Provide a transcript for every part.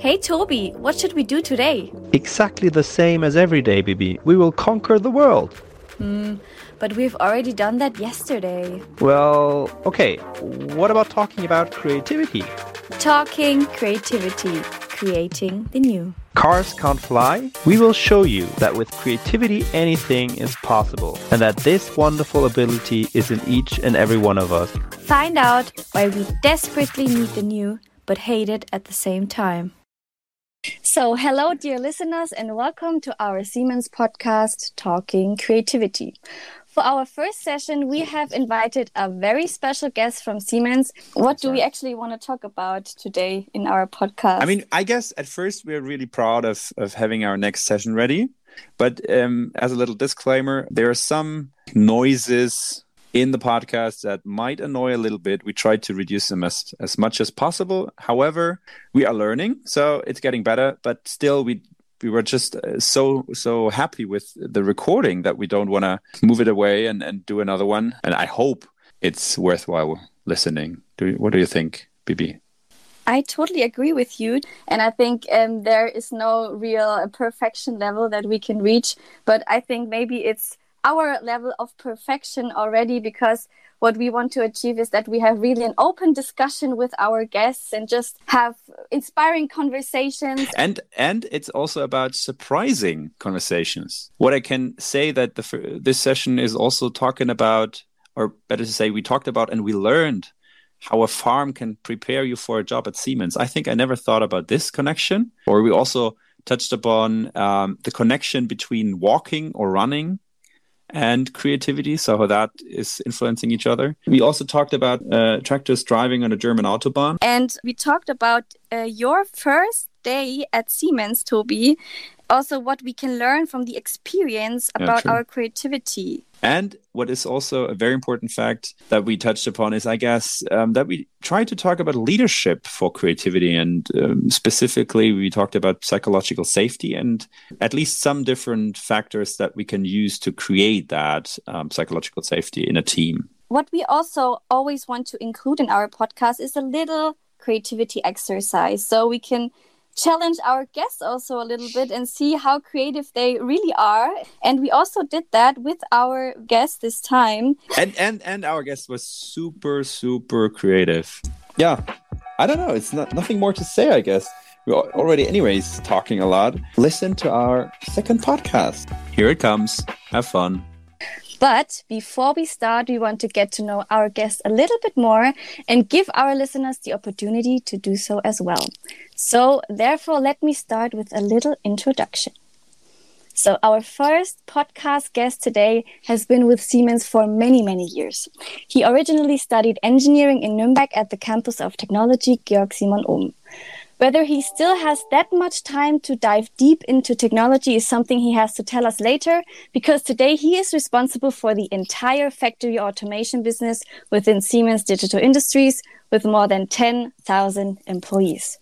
Hey Tobi, what should we do today? Exactly the same as every day, Bibi. We will conquer the world. Hmm, but we've already done that yesterday. Well, okay. What about talking about creativity? Talking creativity, creating the new. Cars can't fly? We will show you that with creativity anything is possible and that this wonderful ability is in each and every one of us. Find out why we desperately need the new but hate it at the same time. So, hello, dear listeners, and welcome to our Siemens podcast, Talking Creativity. For our first session, we have invited a very special guest from Siemens. What do we actually want to talk about today in our podcast? I mean, I guess at first we're really proud of, of having our next session ready. But um, as a little disclaimer, there are some noises in the podcast that might annoy a little bit. We try to reduce them as, as much as possible. However, we are learning, so it's getting better. But still, we we were just uh, so so happy with the recording that we don't want to move it away and, and do another one. And I hope it's worthwhile listening. Do what do you think, Bibi? I totally agree with you. And I think um, there is no real perfection level that we can reach. But I think maybe it's our level of perfection already because what we want to achieve is that we have really an open discussion with our guests and just have inspiring conversations. And and it's also about surprising conversations. What i can say that the this session is also talking about or better to say we talked about and we learned how a farm can prepare you for a job at siemens. I think i never thought about this connection. Or we also touched upon um, the connection between walking or running and creativity, so how that is influencing each other. We also talked about uh, tractors driving on a German autobahn. And we talked about uh, your first day at Siemens, Tobi. Also, what we can learn from the experience about yeah, our creativity. And what is also a very important fact that we touched upon is, I guess, um, that we try to talk about leadership for creativity. And um, specifically, we talked about psychological safety and at least some different factors that we can use to create that um, psychological safety in a team. What we also always want to include in our podcast is a little creativity exercise. So we can challenge our guests also a little bit and see how creative they really are. And we also did that with our guest this time. And and and our guest was super super creative. Yeah. I don't know. It's not nothing more to say, I guess. We're already anyways talking a lot. Listen to our second podcast. Here it comes. Have fun. But before we start, we want to get to know our guest a little bit more and give our listeners the opportunity to do so as well. So, therefore, let me start with a little introduction. So, our first podcast guest today has been with Siemens for many, many years. He originally studied engineering in Nuremberg at the campus of technology Georg Simon Ohm. Whether he still has that much time to dive deep into technology is something he has to tell us later, because today he is responsible for the entire factory automation business within Siemens Digital Industries with more than 10,000 employees.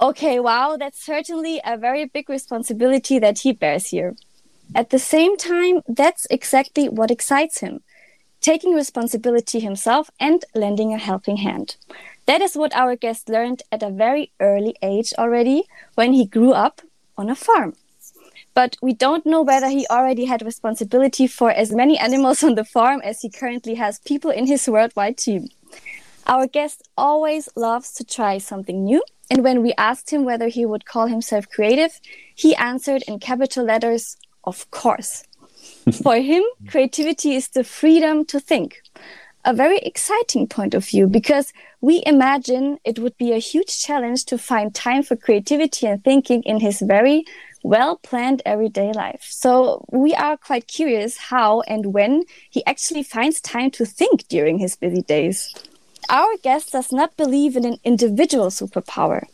Okay, wow, that's certainly a very big responsibility that he bears here. At the same time, that's exactly what excites him taking responsibility himself and lending a helping hand. That is what our guest learned at a very early age already when he grew up on a farm. But we don't know whether he already had responsibility for as many animals on the farm as he currently has people in his worldwide team. Our guest always loves to try something new, and when we asked him whether he would call himself creative, he answered in capital letters, Of course. For him, creativity is the freedom to think a very exciting point of view because we imagine it would be a huge challenge to find time for creativity and thinking in his very well planned everyday life. So we are quite curious how and when he actually finds time to think during his busy days. Our guest does not believe in an individual superpower.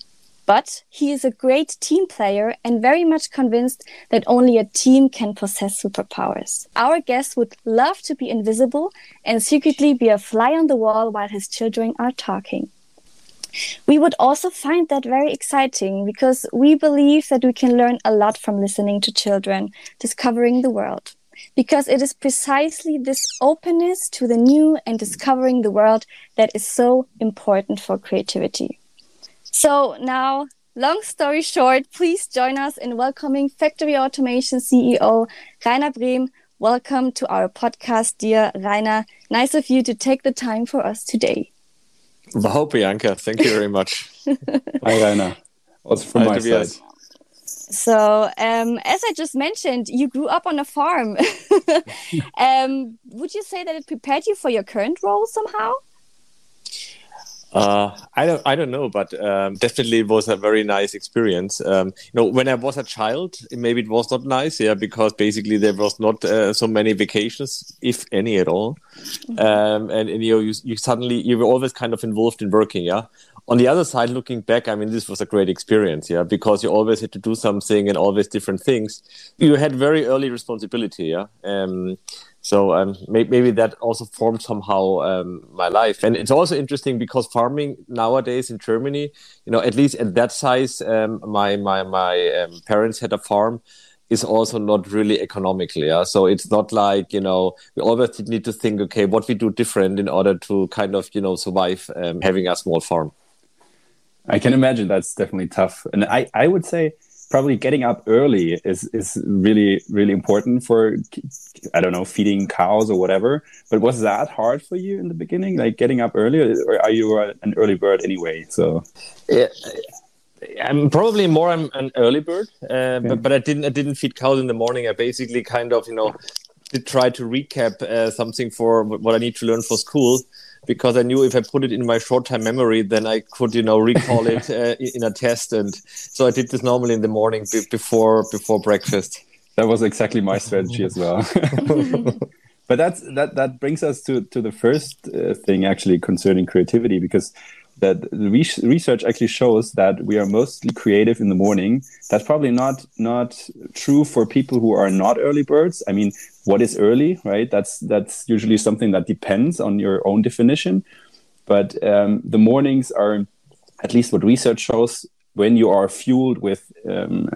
But he is a great team player and very much convinced that only a team can possess superpowers. Our guest would love to be invisible and secretly be a fly on the wall while his children are talking. We would also find that very exciting because we believe that we can learn a lot from listening to children, discovering the world. Because it is precisely this openness to the new and discovering the world that is so important for creativity. So now long story short, please join us in welcoming Factory Automation CEO Rainer Brehm. Welcome to our podcast, dear Rainer. Nice of you to take the time for us today. Wow, Bianca, thank you very much. Hi, Rainer. Also from Hi, my Tobias. side. So, um, as I just mentioned, you grew up on a farm. um, would you say that it prepared you for your current role somehow? Uh, I don't, I don't know, but um, definitely it was a very nice experience. Um, you know, when I was a child, maybe it was not nice, yeah, because basically there was not uh, so many vacations, if any at all. Mm-hmm. Um, and, and, you know, you, you suddenly you were always kind of involved in working, yeah on the other side, looking back, I mean, this was a great experience, yeah, because you always had to do something and always different things. You had very early responsibility, yeah. Um, so um, maybe, that also formed somehow um, my life. And it's also interesting because farming nowadays in Germany, you know, at least at that size, um, my my my um, parents had a farm is also not really economical. Yeah. So it's not like, you know, we always need to think, okay, what we do different in order to kind of, you know, survive um, having a small farm. I can imagine that's definitely tough. And I, I would say probably getting up early is, is really, really important for, I don't know, feeding cows or whatever. But was that hard for you in the beginning, like getting up early, or are you an early bird anyway? So, yeah. I'm probably more an, an early bird, uh, okay. but, but I didn't I didn't feed cows in the morning. I basically kind of you know did try to recap uh, something for what I need to learn for school, because I knew if I put it in my short-time memory, then I could, you know, recall it uh, in a test. And so I did this normally in the morning before before breakfast. That was exactly my strategy as well. but that's that that brings us to to the first uh, thing actually concerning creativity because that the research actually shows that we are mostly creative in the morning. That's probably not not true for people who are not early birds. I mean, what is early, right? That's that's usually something that depends on your own definition. But um, the mornings are, at least what research shows, when you are fueled with um,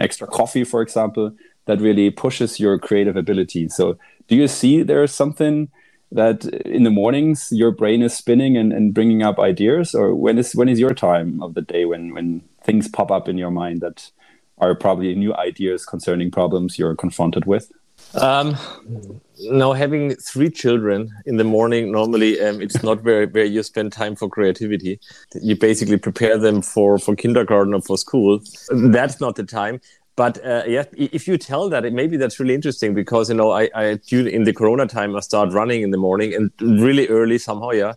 extra coffee, for example, that really pushes your creative ability. So, do you see there's something that in the mornings your brain is spinning and, and bringing up ideas, or when is when is your time of the day when when things pop up in your mind that are probably new ideas concerning problems you're confronted with? Um, now, having three children in the morning, normally um, it's not where, where you spend time for creativity. You basically prepare them for, for kindergarten or for school. That's not the time. But uh, yeah, if you tell that, maybe that's really interesting because you know I, I in the Corona time I start running in the morning and really early somehow, yeah,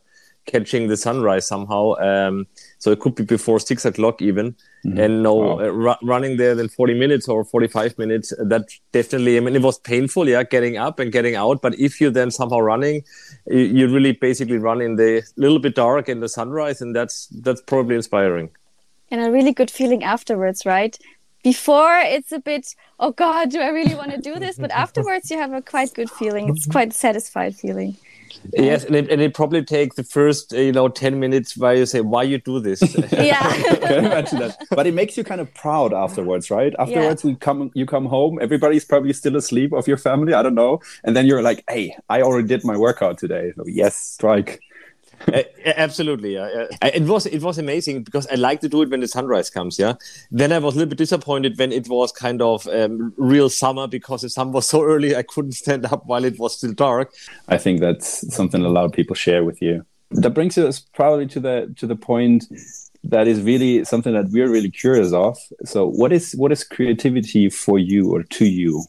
catching the sunrise somehow. Um, so it could be before six o'clock even mm-hmm. and no wow. uh, r- running there than 40 minutes or 45 minutes that definitely i mean it was painful yeah getting up and getting out but if you then somehow running you, you really basically run in the little bit dark in the sunrise and that's that's probably inspiring and a really good feeling afterwards right before it's a bit oh god do i really want to do this but afterwards you have a quite good feeling it's quite satisfied feeling Yes, and it, and it probably takes the first uh, you know ten minutes where you say why you do this. yeah, can imagine that. But it makes you kind of proud afterwards, right? Afterwards, yeah. you come you come home, everybody's probably still asleep of your family. I don't know, and then you're like, hey, I already did my workout today. So, yes, strike uh, absolutely, yeah. It was it was amazing because I like to do it when the sunrise comes. Yeah. Then I was a little bit disappointed when it was kind of um, real summer because the sun was so early I couldn't stand up while it was still dark. I think that's something a lot of people share with you. That brings us probably to the to the point that is really something that we're really curious of. So, what is what is creativity for you or to you?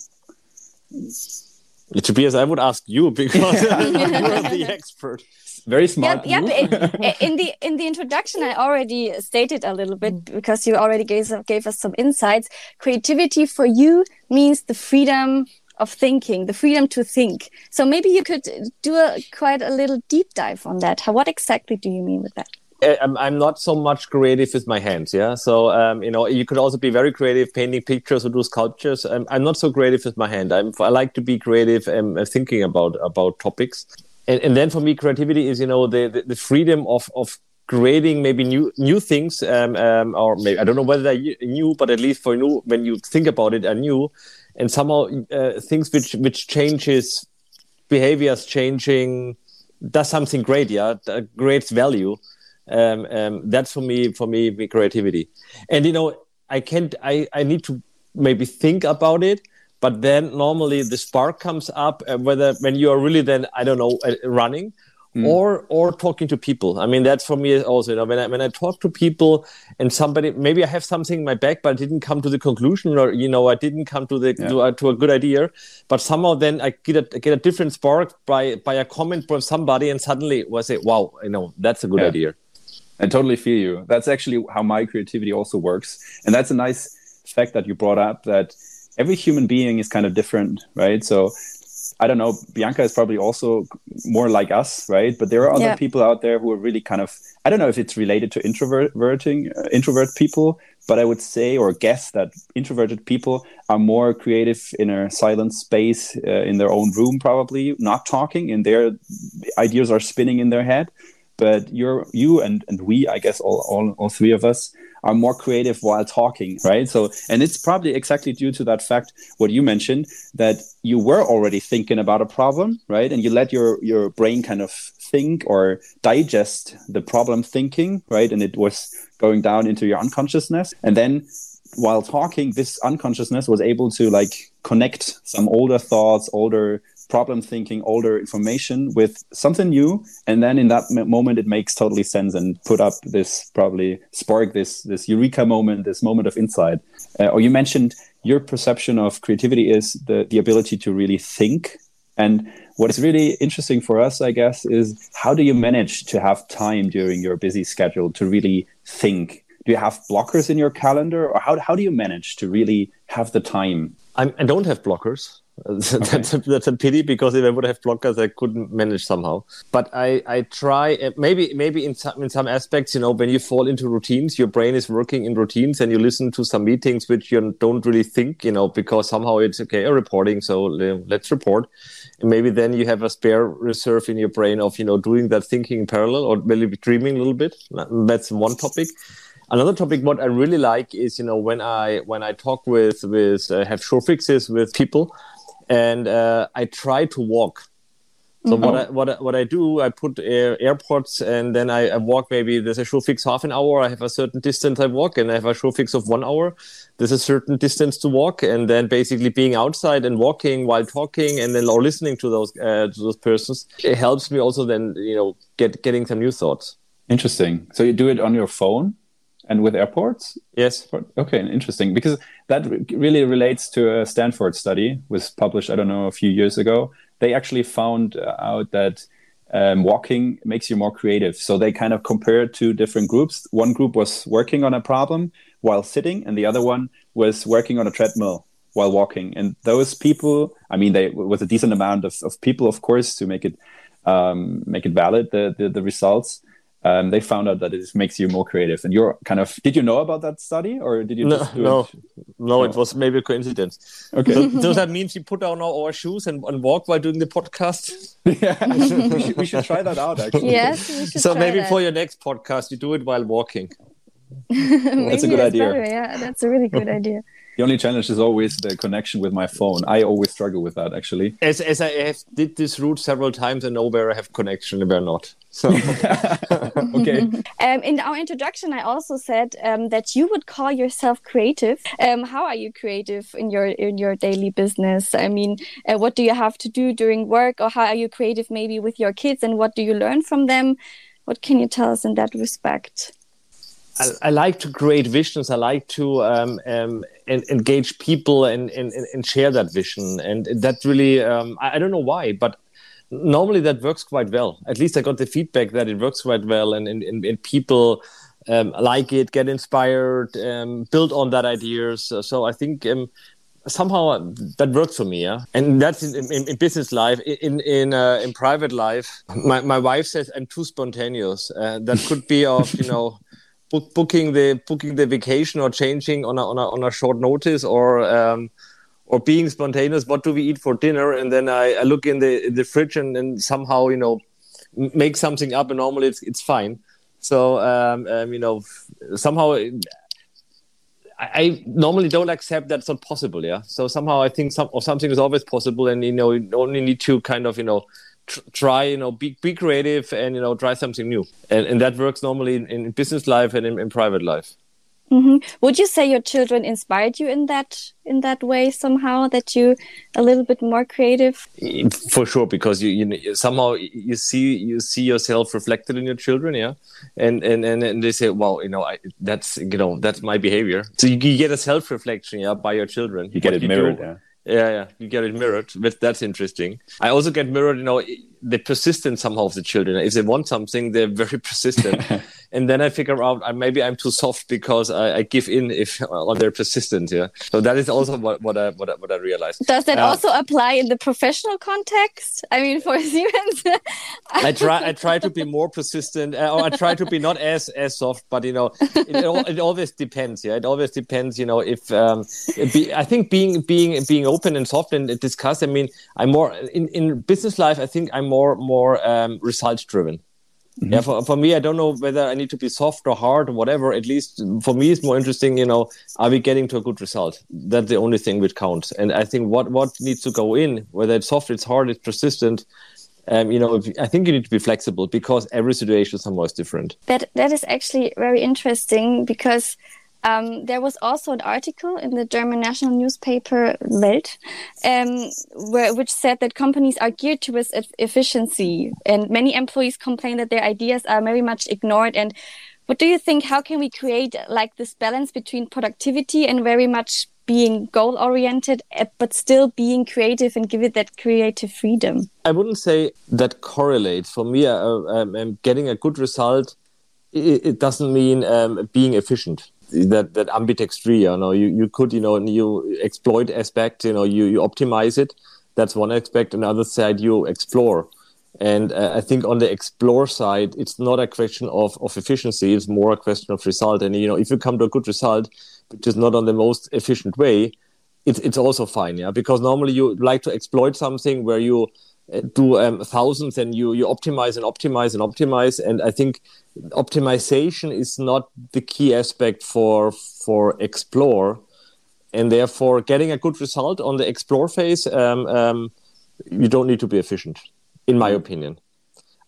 Tobias, I would ask you because you're the expert very smart. Yep, yep. Eh, in the in the introduction, I already stated a little bit because you already gave gave us some insights. Creativity for you means the freedom of thinking, the freedom to think. So maybe you could do a quite a little deep dive on that. How, what exactly do you mean with that? Uh, I'm, I'm not so much creative with my hands, yeah. So um, you know, you could also be very creative painting pictures or do sculptures. I'm, I'm not so creative with my hand. I'm, I like to be creative and thinking about about topics and, and then for me creativity is you know the, the, the freedom of of creating maybe new new things um, um, or maybe I don't know whether they're new but at least for new when you think about it are new and somehow uh, things which which changes behaviors changing does something great yeah that creates value um, um, that's for me for me creativity and you know i can't i i need to maybe think about it but then normally the spark comes up uh, whether when you are really then i don't know uh, running mm. or or talking to people i mean that's for me also you know when i when i talk to people and somebody maybe i have something in my back but i didn't come to the conclusion or you know i didn't come to the yeah. to, a, to, a, good idea but somehow then i get a get a different spark by by a comment from somebody and suddenly was say wow you know that's a good yeah. idea i totally feel you that's actually how my creativity also works and that's a nice fact that you brought up that every human being is kind of different, right? So I don't know, Bianca is probably also more like us, right? But there are other yeah. people out there who are really kind of I don't know if it's related to introverting uh, introvert people, but I would say or guess that introverted people are more creative in a silent space uh, in their own room, probably not talking, and their ideas are spinning in their head. But you're you and and we, I guess, all all, all three of us are more creative while talking, right? So, and it's probably exactly due to that fact, what you mentioned, that you were already thinking about a problem, right? And you let your, your brain kind of think or digest the problem thinking, right? And it was going down into your unconsciousness. And then while talking, this unconsciousness was able to like connect some older thoughts, older problem thinking older information with something new and then in that moment it makes totally sense and put up this probably spark this this eureka moment this moment of insight. Uh, or you mentioned your perception of creativity is the the ability to really think. And what is really interesting for us i guess is how do you manage to have time during your busy schedule to really think? Do you have blockers in your calendar or how, how do you manage to really have the time? I'm, i do not have blockers Okay. that's, a, that's a pity because if I would have blockers, I couldn't manage somehow. But I, I try eh, maybe maybe in some in some aspects, you know, when you fall into routines, your brain is working in routines, and you listen to some meetings which you don't really think, you know, because somehow it's okay, a reporting, so let's report. And maybe then you have a spare reserve in your brain of you know doing that thinking in parallel or maybe dreaming a little bit. That's one topic another topic what i really like is you know when i when i talk with with uh, have jour fixes with people and uh, I try to walk. So mm-hmm. what I what I, what I do, I put air, AirPods, and then I, I, walk. Maybe there's a jour fixe half an hour. I have a certain distance I walk, and I have a jour fixe of one hour. There's a certain distance to walk, and then basically being outside and walking while talking, and then or listening to those uh, to those persons, it helps me also. Then you know get getting some new thoughts. Interesting. So you do it on your phone and with AirPods? Yes. Okay, interesting. Because that really relates to a Stanford study was published, I don't know, a few years ago. They actually found uh, out that um, walking makes you more creative. So they kind of compared two different groups. One group was working on a problem while sitting, and the other one was working on a treadmill while walking. And those people, I mean, they with a decent amount of, of people, of course, to make it um, make it valid the, the, the results um, they found out that it makes you more creative. And you're kind of, did you know about that study or did you no, do no, it? No, it was maybe a coincidence. Okay. So, does that mean we put on our, our shoes and, and, walk while doing the podcast? yeah, we should, we should try that out actually. Yes, we should So maybe that. for your next podcast, you do it while walking. that's a good idea. Better. Yeah, that's a really good idea. The only challenge is always the connection with my phone. I always struggle with that, actually. As, as I have did this route several times and know where I have connection and where not. So okay. Um, in our introduction, I also said um, that you would call yourself creative. Um, how are you creative in your in your daily business? I mean, uh, what do you have to do during work, or how are you creative maybe with your kids, and what do you learn from them? What can you tell us in that respect? I, I, like to create visions. I like to um, um, en engage people and, and, and share that vision. And that really, um, I, I, don't know why, but normally that works quite well. At least I got the feedback that it works quite well, and, and, and people um, like it, get inspired, um, build on that ideas. So I think um, somehow that works for me yeah and that's in, in, in business life in in uh, in private life my, my wife says i'm too spontaneous uh, that could be of you know book, booking the booking the vacation or changing on a on a, on a short notice or um, or being spontaneous. What do we eat for dinner? And then I, I look in the in the fridge and, and somehow you know make something up. And normally it's it's fine. So um, um, you know somehow. I, I normally don't accept that's not possible, yeah. So somehow I think some or something is always possible, and you know you only need to kind of you know tr- try you know be, be creative and you know try something new and, and that works normally in, in business life and in, in private life Mm-hmm. Would you say your children inspired you in that in that way somehow that you a little bit more creative? For sure, because you, you somehow you see you see yourself reflected in your children, yeah, and and and, and they say, well, you know, I, that's you know that's my behavior. So you, you get a self reflection, yeah, by your children. You get it mirrored, yeah. Yeah, yeah, you get it mirrored. But that's interesting. I also get mirrored, you know, the persistence somehow of the children. If they want something, they're very persistent. And then I figure out uh, maybe I'm too soft because I, I give in if uh, they're persistent. Yeah. So that is also what, what I what I, what I realized. Does that uh, also apply in the professional context? I mean, for Siemens. I try I try to be more persistent, uh, or I try to be not as as soft, but you know, it, it, it always depends. Yeah, it always depends. You know, if um, be, I think being being being open and soft and discuss. I mean, I'm more in in business life. I think I'm more more um, results driven. Mm-hmm. Yeah, for, for me, I don't know whether I need to be soft or hard or whatever. At least for me, it's more interesting, you know, are we getting to a good result? That's the only thing which counts. And I think what, what needs to go in, whether it's soft, it's hard, it's persistent, um, you know, if, I think you need to be flexible because every situation somehow is different. That that is actually very interesting because um, there was also an article in the German national newspaper Welt, um, where, which said that companies are geared towards e efficiency, and many employees complain that their ideas are very much ignored. And what do you think? How can we create like this balance between productivity and very much being goal oriented, eh, but still being creative and give it that creative freedom? I wouldn't say that correlates. For me, uh, um, getting a good result, it, it doesn't mean um, being efficient that that ambidextry you know you, you could you know you exploit aspect you know you you optimize it. That's one aspect. On the other side you explore. And uh, i think on the explore side it's not a question of of efficiency. It's more a question of result. And you know if you come to a good result which is not on the most efficient way it's it's also fine yeah? Because normally you like to exploit something where you do um, thousands and you you optimize and optimize and optimize. And i think optimization is not the key aspect for for explore. And therefore getting a good result on the explore phase um, um, you don't need to be efficient in my opinion.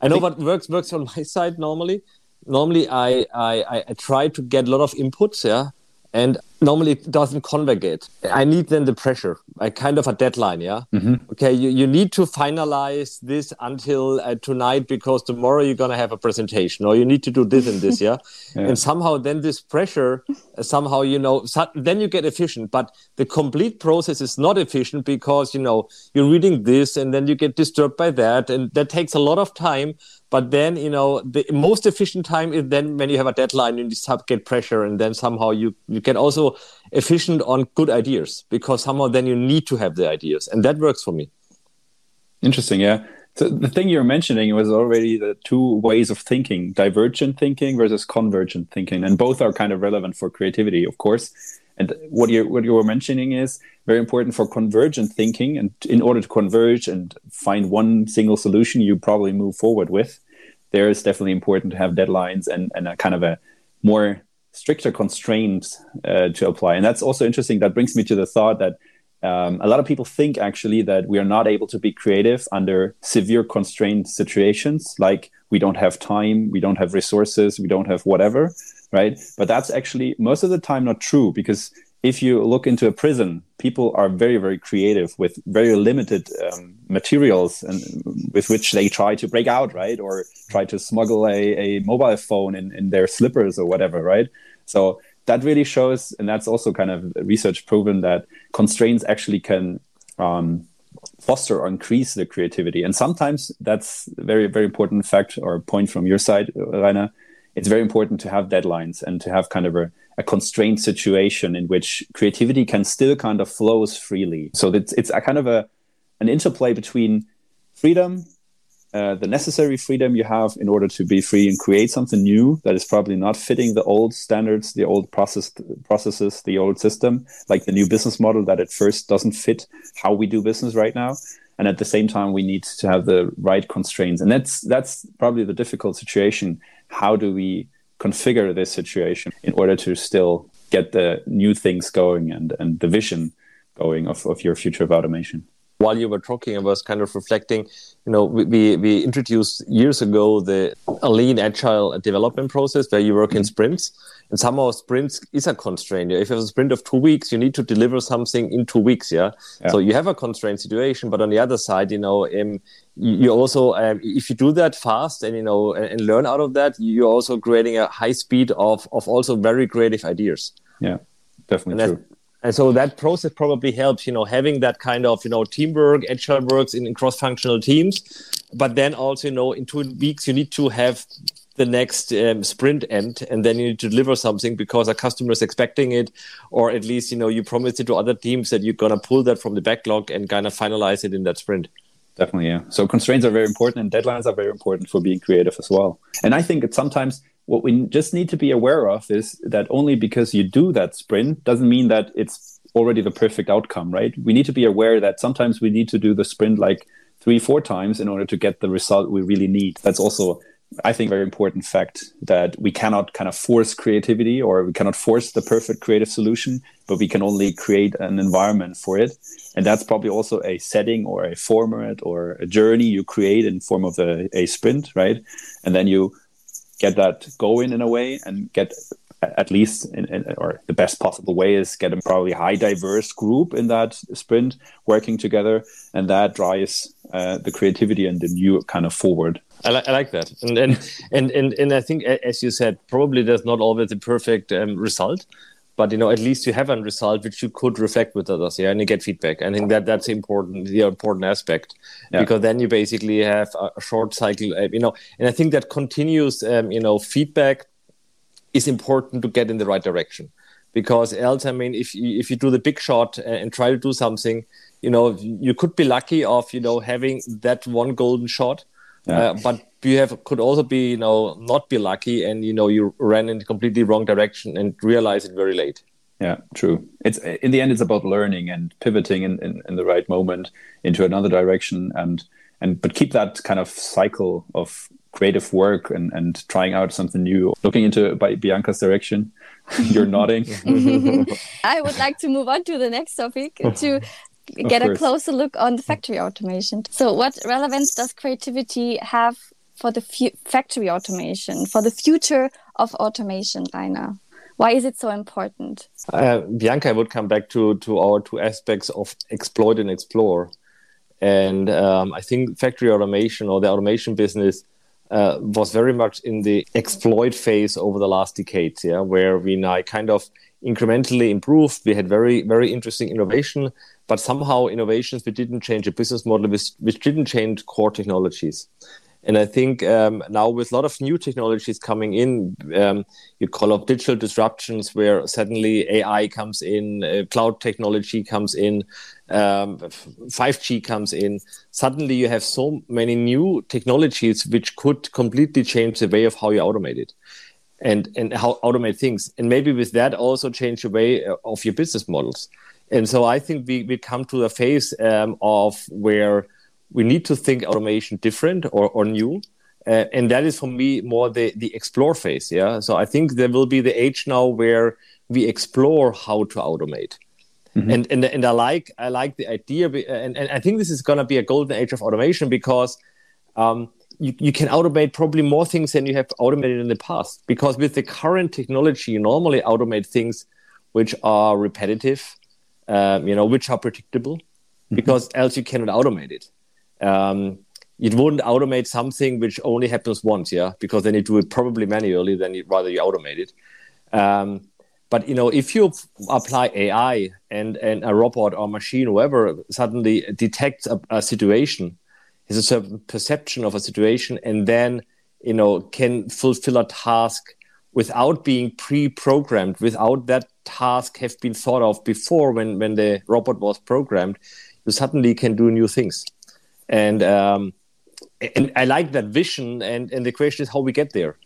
I know what works works on my side normally. Normally i i i try to get a lot of inputs yeah and normally it doesn't converge. I need then the pressure, a kind of a deadline. Yeah. Mm-hmm. Okay. You, you need to finalize this until uh, tonight because tomorrow you're going to have a presentation or you need to do this and this. Yeah? yeah. And somehow then this pressure, uh, somehow, you know, so, then you get efficient, but the complete process is not efficient because, you know, you're reading this and then you get disturbed by that. And that takes a lot of time. But then, you know, the most efficient time is then when you have a deadline and you get pressure and then somehow you, you get also efficient on good ideas because somehow then you need to have the ideas and that works for me. Interesting yeah. So the thing you're mentioning was already the two ways of thinking divergent thinking versus convergent thinking and both are kind of relevant for creativity of course and what you what you were mentioning is very important for convergent thinking and in order to converge and find one single solution you probably move forward with there is definitely important to have deadlines and, and a kind of a more stricter constraints uh, to apply. And that's also interesting. That brings me to the thought that um, a lot of people think actually that we are not able to be creative under severe constrained situations, like we don't have time, we don't have resources, we don't have whatever, right? But that's actually most of the time not true because if you look into a prison, people are very, very creative with very limited um, materials and with which they try to break out, right? Or try to smuggle a, a mobile phone in, in their slippers or whatever, right? So that really shows, and that's also kind of research proven that constraints actually can um, foster or increase the creativity. And sometimes that's a very, very important fact or point from your side, Rainer. It's very important to have deadlines and to have kind of a a constrained situation in which creativity can still kind of flows freely. So it's it's a kind of a an interplay between freedom, uh, the necessary freedom you have in order to be free and create something new that is probably not fitting the old standards, the old process processes, the old system, like the new business model that at first doesn't fit how we do business right now. And at the same time, we need to have the right constraints, and that's that's probably the difficult situation. How do we configure this situation in order to still get the new things going and, and the vision going of, of your future of automation. While you were talking, I was kind of reflecting. You know, we we introduced years ago the a lean agile development process where you work in sprints, and somehow sprints is a constraint. If you have a sprint of two weeks, you need to deliver something in two weeks. Yeah, yeah. so you have a constraint situation, but on the other side, you know, um, you also um, if you do that fast and you know and, and learn out of that, you're also creating a high speed of of also very creative ideas. Yeah, definitely true and so that process probably helps you know having that kind of you know teamwork agile works in, in cross-functional teams. But then also you know in two weeks you need to have the next um, sprint end and then you need to deliver something because a customer is expecting it. Or at least you know you promised it to other teams that you're going to pull that from the backlog and kind of finalize it in that sprint. Definitely yeah. So constraints are very important and deadlines are very important for being creative as well. And i think it's sometimes what we just need to be aware of is that only because you do that sprint doesn't mean that it's already the perfect outcome, right? We need to be aware that sometimes we need to do the sprint like three, four times in order to get the result we really need. That's also, I think, very important fact that we cannot kind of force creativity or we cannot force the perfect creative solution, but we can only create an environment for it. And that's probably also a setting or a format or a journey you create in form of a, a sprint, right? And then you get that going in a way and get at least in, in, or the best possible way is get a probably high diverse group in that sprint working together. And that drives uh, the creativity and the new kind of forward. I, li- I like that. And and, and and and i think as you said probably there's not always a perfect um, result but you know at least you have a result which you could reflect with others yeah and you get feedback. I think that that's important the important aspect. Yeah. because then you basically have a short cycle uh, you know and i think that continuous um, you know feedback is important to get in the right direction. Because else i mean if you, if you do the big shot and try to do something you know you could be lucky of you know having that one golden shot yeah. uh, but you have could also be you know not be lucky and you know you ran in the completely wrong direction and realize it very late. Yeah true. It's in the end it's about learning and pivoting in, in, in the right moment into another direction and and but keep that kind of cycle of creative work and and trying out something new looking into by bianca's direction. You're nodding. I would like to move on to the next topic to get a closer look on the factory automation so what relevance does creativity have for the factory automation, for the future of automation, Rainer? Why is it so important? Uh, Bianca, I would come back to, to our two aspects of exploit and explore. And um, I think factory automation or the automation business uh, was very much in the exploit phase over the last decades, yeah, where we now kind of incrementally improved. We had very, very interesting innovation, but somehow innovations we didn't change a business model, which, didn't change core technologies. And I think um, now with a lot of new technologies coming in, um, you call up digital disruptions where suddenly AI comes in, uh, cloud technology comes in, um, 5G comes in. Suddenly you have so many new technologies which could completely change the way of how you automate it and, and how automate things. And maybe with that also change the way uh, of your business models. And so I think we, we come to a phase um, of where – we need to think automation different or, or new. Uh, and that is for me more the, the explore phase. Yeah. So I think there will be the age now where we explore how to automate. Mm-hmm. And, and and I like I like the idea, and, and I think this is going to be a golden age of automation because um, you, you can automate probably more things than you have automated in the past. Because with the current technology, you normally automate things which are repetitive, um, you know, which are predictable, mm-hmm. because else you cannot automate it um, it wouldn't automate something which only happens once, yeah, because then you do it probably manually, then you, rather you automate it. Um, but you know, if you apply AI and and a robot or machine, whoever suddenly detects a, a situation, has a certain perception of a situation, and then you know can fulfill a task without being pre-programmed, without that task have been thought of before when when the robot was programmed, you suddenly can do new things and um, and I like that vision. And and the question is how we get there.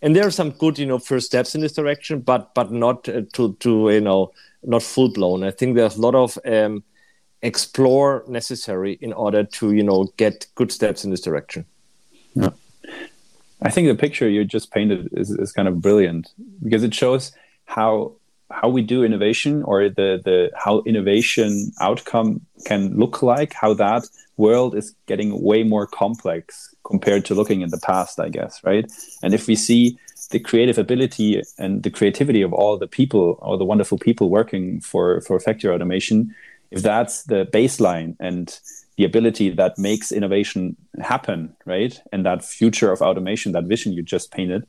And there are some good, you know, first steps in this direction, but but not uh, to to you know not full blown. I think there's a lot of um, explore necessary in order to you know get good steps in this direction. Yeah. I think the picture you just painted is, is kind of brilliant because it shows how how we do innovation or the the how innovation outcome can look like how that world is getting way more complex compared to looking in the past i guess right? And if we see the creative ability and the creativity of all the people all the wonderful people working for for factory automation if that's the baseline and the ability that makes innovation happen right? And that future of automation that vision you just painted.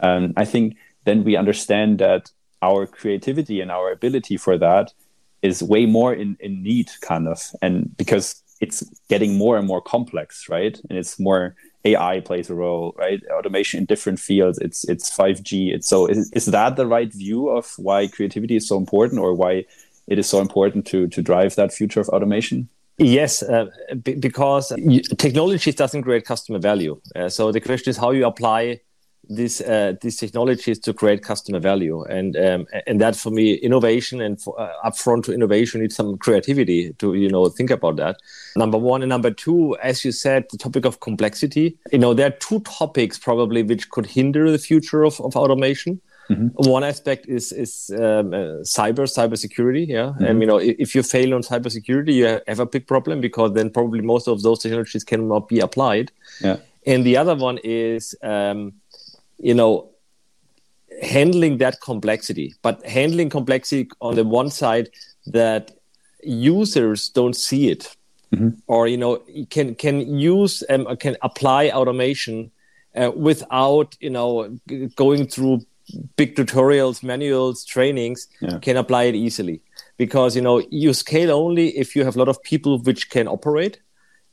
Um, i think then we understand that our creativity and our ability for that is way more in, in need kind of. And because it's getting more and more complex right? And it's more ai plays a role right? Automation in different fields it's it's 5g it's so is, is that the right view of why creativity is so important or why it is so important to to drive that future of automation Yes, uh, b- because technology doesn't create customer value. Uh, so the question is how you apply these uh, these technologies to create customer value. And um, and that for me innovation and for, uh, upfront to innovation needs some creativity to you know think about that. Number one. And number two as you said the topic of complexity. You know there are two topics probably which could hinder the future of, of automation Mm-hmm. One aspect is is um, uh, cyber cybersecurity. Yeah, mm-hmm. and you know if, if you fail on cybersecurity, you have a big problem because then probably most of those technologies cannot be applied. Yeah. And the other one is um, you know handling that complexity but handling complexity on the one side that users don't see it mm-hmm. or you know can can use um, can apply automation uh, without you know going through big tutorials manuals trainings yeah. can apply it easily because you know you scale only if you have a lot of people which can operate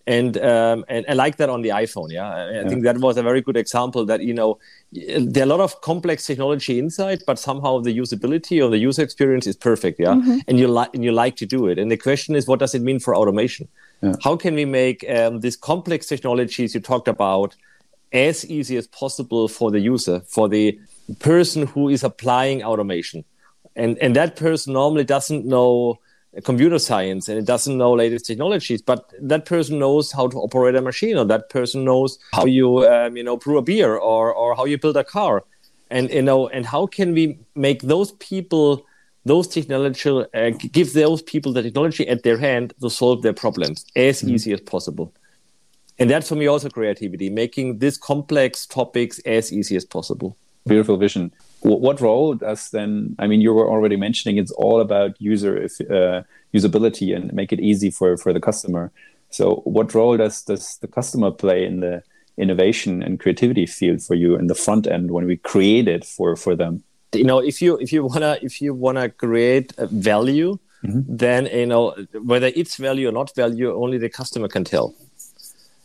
and um, and I like that on the iPhone. Yeah, I, yeah. think that was a very good example. That you know, there are a lot of complex technology inside, but somehow the usability or the user experience is perfect. Yeah, mm-hmm. and you like and you like to do it. And the question is, what does it mean for automation? Yeah. How can we make um, these complex technologies you talked about as easy as possible for the user, for the person who is applying automation, and and that person normally doesn't know computer science and it doesn't know latest technologies but that person knows how to operate a machine or that person knows how you um, you know brew a beer or or how you build a car. And you know and how can we make those people those technology uh, give those people the technology at their hand to solve their problems as mm-hmm. easy as possible. And that's for me also creativity making these complex topics as easy as possible beautiful vision. What role does then i mean you were already mentioning it's all about user uh, usability and make it easy for for the customer. So what role does does the customer play in the innovation and creativity field for you in the front end when we create it for for them? You know if you if you wanna if you wanna create value mm-hmm. then you know whether it's value or not value only the customer can tell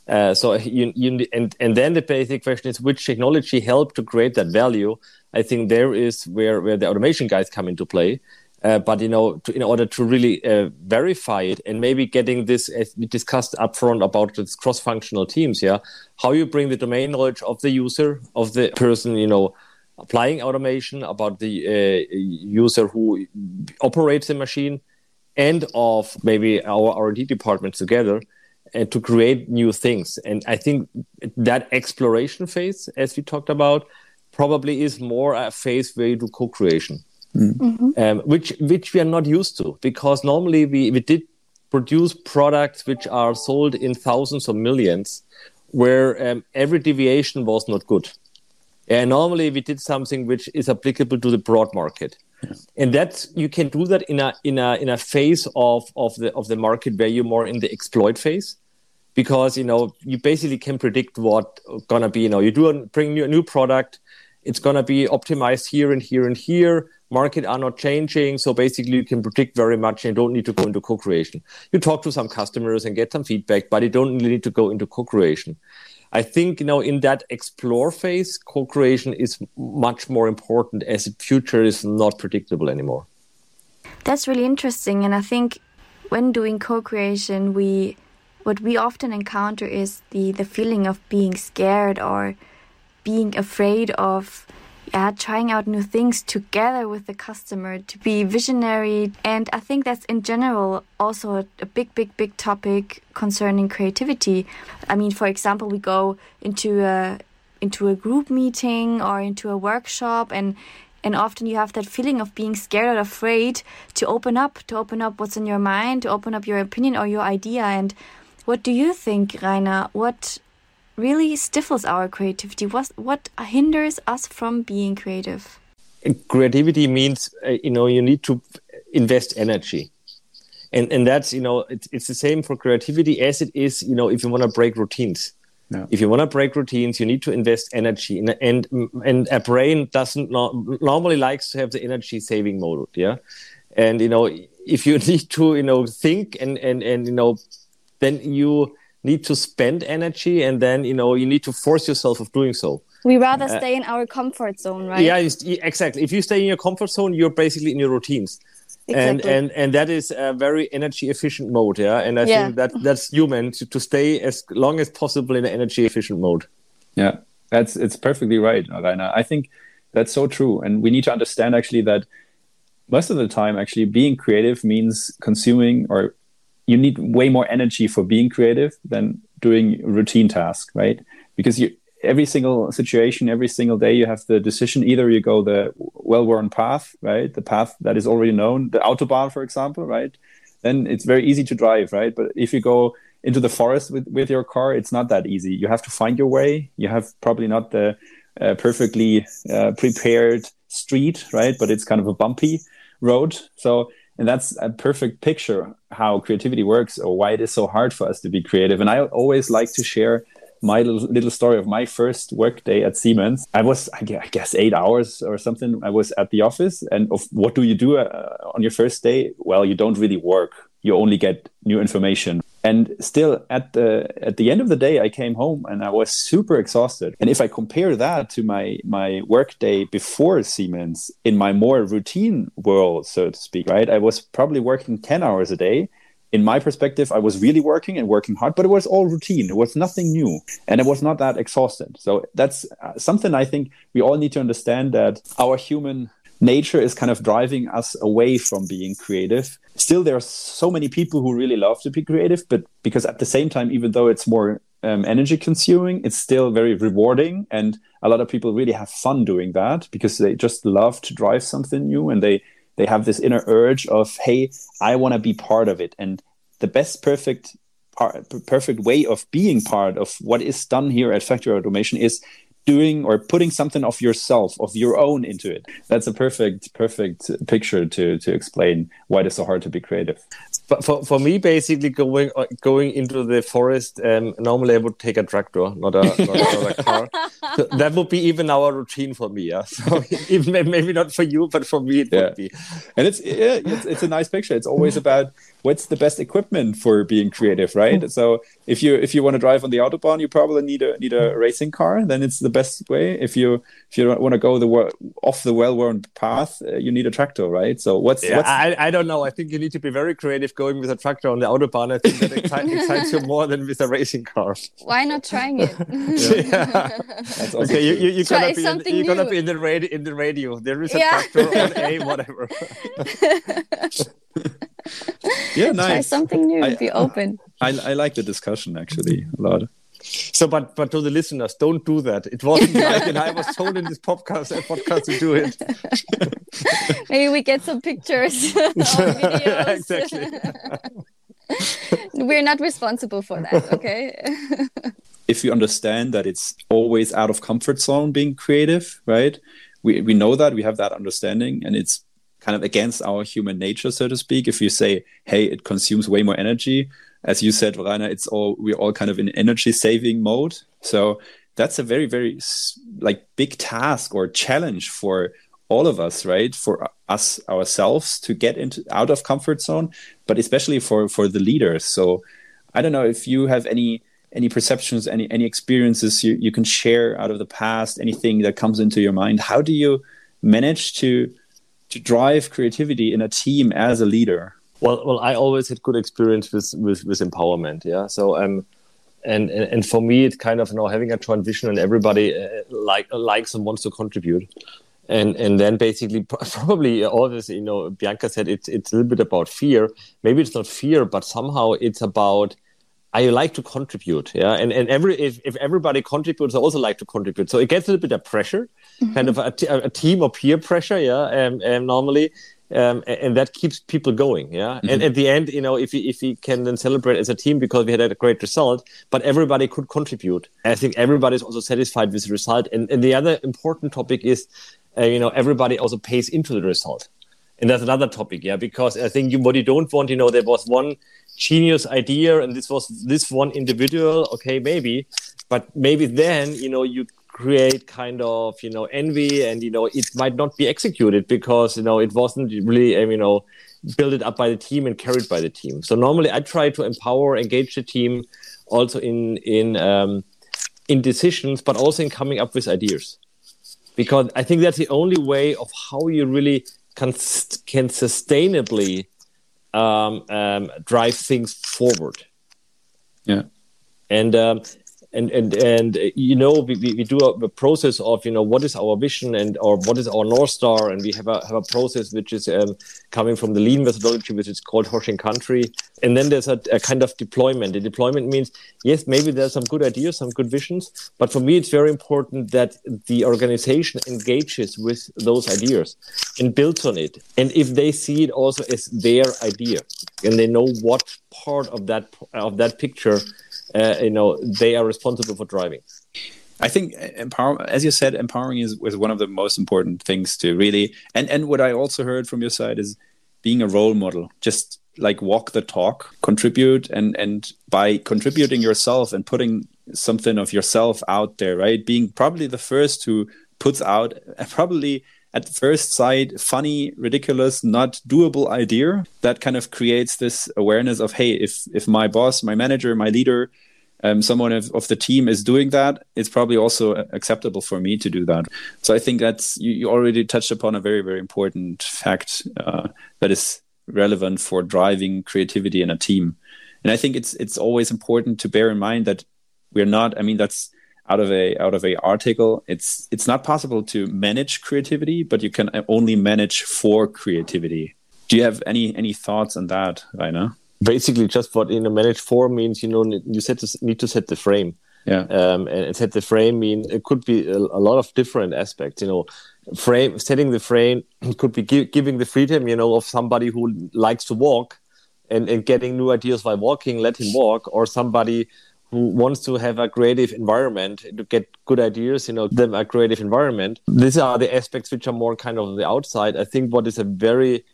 uh, so you, you and and then the basic question is which technology help to create that value. I think there is where where the automation guys come into play. Uh, but you know, to, in order to really uh, verify it and maybe getting this, as we discussed upfront about this cross-functional teams, yeah, how you bring the domain knowledge of the user, of the person, you know, applying automation, about the uh, user who operates the machine, and of maybe our R&D departments together and to create new things. And I think that exploration phase, as we talked about, probably is more a phase where you do co-creation, mm-hmm. um, which which we are not used to because normally we, we did produce products which are sold in thousands or millions, where um, every deviation was not good. And normally we did something which is applicable to the broad market. And that you can do that in a in a in a phase of of the of the market where you're more in the exploit phase because you know you basically can predict what gonna be you know you do a, bring a new product it's gonna be optimized here and here and here market are not changing so basically you can predict very much and don't need to go into co-creation. You talk to some customers and get some feedback but you don't really need to go into co-creation. I think you know in that explore phase co-creation is much more important as the future is not predictable anymore. That's really interesting and i think when doing co-creation we what we often encounter is the, the feeling of being scared or being afraid of yeah, trying out new things together with the customer to be visionary. And I think that's in general also a, a, big, big, big topic concerning creativity. I mean, for example, we go into a into a group meeting or into a workshop and and often you have that feeling of being scared or afraid to open up, to open up what's in your mind, to open up your opinion or your idea. And what do you think, Rainer? What really stifles our creativity? What what hinders us from being creative? Creativity means uh, you know you need to invest energy. And, and that's you know it's, it's the same for creativity as it is you know if you want to break routines Yeah. if you want to break routines you need to invest energy and and, and a brain doesn't no, normally likes to have the energy saving mode yeah and you know if you need to you know think and and and you know then you need to spend energy and then you know you need to force yourself of doing so. We rather uh, stay in our comfort zone, right? yeah you- you- exactly. If you stay in your comfort zone you're basically in your routines. And and and that is a very energy efficient mode yeah? And i Yeah. think that that's human to, to stay as long as possible in an energy efficient mode. Yeah, that's it's perfectly right, Rainer. I think that's so true, and we need to understand actually that most of the time, actually, being creative means consuming or you need way more energy for being creative than doing routine tasks, right? Because you every single situation, every single day, you have the decision either you go the well-worn path, right, the path that is already known, the autobahn, for example, right, then it's very easy to drive, right? But if you go into the forest with, with your car, it's not that easy. You have to find your way. You have probably not the uh, perfectly uh, prepared street, right? But it's kind of a bumpy road. So, and that's a perfect picture how creativity works or why it is so hard for us to be creative. And I always like to share my little, little story of my first work day at Siemens. I was, I guess, eight hours or something. I was at the office, and of what do you do uh, on your first day? Well, you don't really work. You only get new information. And still, at the at the end of the day, I came home and I was super exhausted. And if I compare that to my my work day before Siemens, in my more routine world, so to speak, right, I was probably working ten hours a day in my perspective, I was really working and working hard, but it was all routine. It was nothing new, and it was not that exhausted. So that's uh, something I think we all need to understand that our human nature is kind of driving us away from being creative. Still, there are so many people who really love to be creative, but because at the same time, even though it's more um, energy consuming, it's still very rewarding, and a lot of people really have fun doing that because they just love to drive something new and they they have this inner urge of hey i want to be part of it and the best perfect part, perfect way of being part of what is done here at factory automation is doing or putting something of yourself of your own into it. That's a perfect perfect picture to to explain why it is so hard to be creative. But for, for me basically going uh, going into the forest um, normally i would take a tractor not a, not, not a car so that would be even our routine for me yeah so even maybe not for you but for me it Yeah. would be and it's, yeah, it's it's a nice picture it's always about what's the best equipment for being creative right so if you if you want to drive on the autobahn you probably need a need a racing car then it's the best way if you if you want to go the wo- off the well-worn path uh, you need a tractor right so what's Yeah, what's I, I don't know. I think you need to be very creative going with a tractor on the autobahn. I think that excites, excites you more than with a racing car. Why not trying it? That's also Okay, you, you, you're, gonna be in, you're gonna be in the radio. In the radio, there is a Yeah. tractor on a whatever. yeah Try nice something new. I- be open. I, I like the discussion actually a lot So, but but to the listeners, don't do that. It wasn't like, and I was told in this podcast podcast to do it. Maybe we get some pictures videos. exactly. We're not responsible for that, okay? If you understand that it's always out of comfort zone being creative, right? We we know that we have that understanding, and it's kind of against our human nature, so to speak. If you say, "Hey, it consumes way more energy," as you said, Rainer, it's all we're all kind of in energy saving mode. So that's a very very like big task or challenge for all of us, right? For us ourselves to get into out of comfort zone, but especially for for the leaders. So I don't know if you have any any perceptions, any any experiences you, you can share out of the past, anything that comes into your mind. How do you manage to to drive creativity in a team as a leader? Well, well, I always had good experience with with, with empowerment. Yeah. So um, and, and and for me, it's kind of you know having a vision and everybody uh, like likes and wants to contribute. And and then basically probably all this you know Bianca said it's it's a little bit about fear. Maybe it's not fear, but somehow it's about I like to contribute, yeah, and and every if, if everybody contributes, I also like to contribute. So it gets a little bit of pressure, mm-hmm. kind of a, a, team or peer pressure, yeah, um, um, normally, um, and that keeps people going, yeah. Mm-hmm. And at the end, you know, if we, if we can then celebrate as a team because we had a great result, but everybody could contribute, I think everybody is also satisfied with the result. And and the other important topic is, uh, you know, everybody also pays into the result and that's another topic yeah because i think you, what you don't want you know there was one genius idea and this was this one individual okay maybe. But maybe then you know you create kind of you know envy and you know it might not be executed because you know it wasn't really um, you know built up by the team and carried by the team. So normally i try to empower engage the team also in in um, in decisions but also in coming up with ideas. Because i think that's the only way of how you really can can sustainably um, um, drive things forward. Yeah, and um, and and and you know we, we do a, a, process of you know what is our vision and or what is our north star. And we have a have a process which is um, coming from the lean methodology which is called Hoshin Kanri. And then there's a, a, kind of deployment. The deployment means yes maybe there's some good ideas some good visions but for me it's very important that the organization engages with those ideas and builds on it. And if they see it also as their idea and they know what part of that of that picture uh, you know they are responsible for driving I think empower, as you said, empowering is, is one of the most important things to really. And and what I also heard from your side is being a role model. Just like walk the talk, contribute, and and by contributing yourself and putting something of yourself out there, right? Being probably the first who puts out probably at first sight funny, ridiculous, not doable idea that kind of creates this awareness of hey, if if my boss, my manager, my leader, um, someone of, of, the team is doing that, it's probably also acceptable for me to do that. So I think that's you, you already touched upon a very very important fact uh, that is relevant for driving creativity in a team. And I think it's it's always important to bear in mind that we're not. I mean, that's out of a out of a article. It's it's not possible to manage creativity but you can only manage for creativity. Do you have any any thoughts on that Rainer? basically just what in a manage for means you know you set to, need to set the frame. Yeah. Um, and set the frame mean it could be a, a, lot of different aspects you know. Frame setting the frame could be gi- giving the freedom you know of somebody who likes to walk and, and getting new ideas while walking let him walk or somebody who wants to have a creative environment to get good ideas, you know, them a creative environment. These are the aspects which are more kind of on the outside. I think what is a very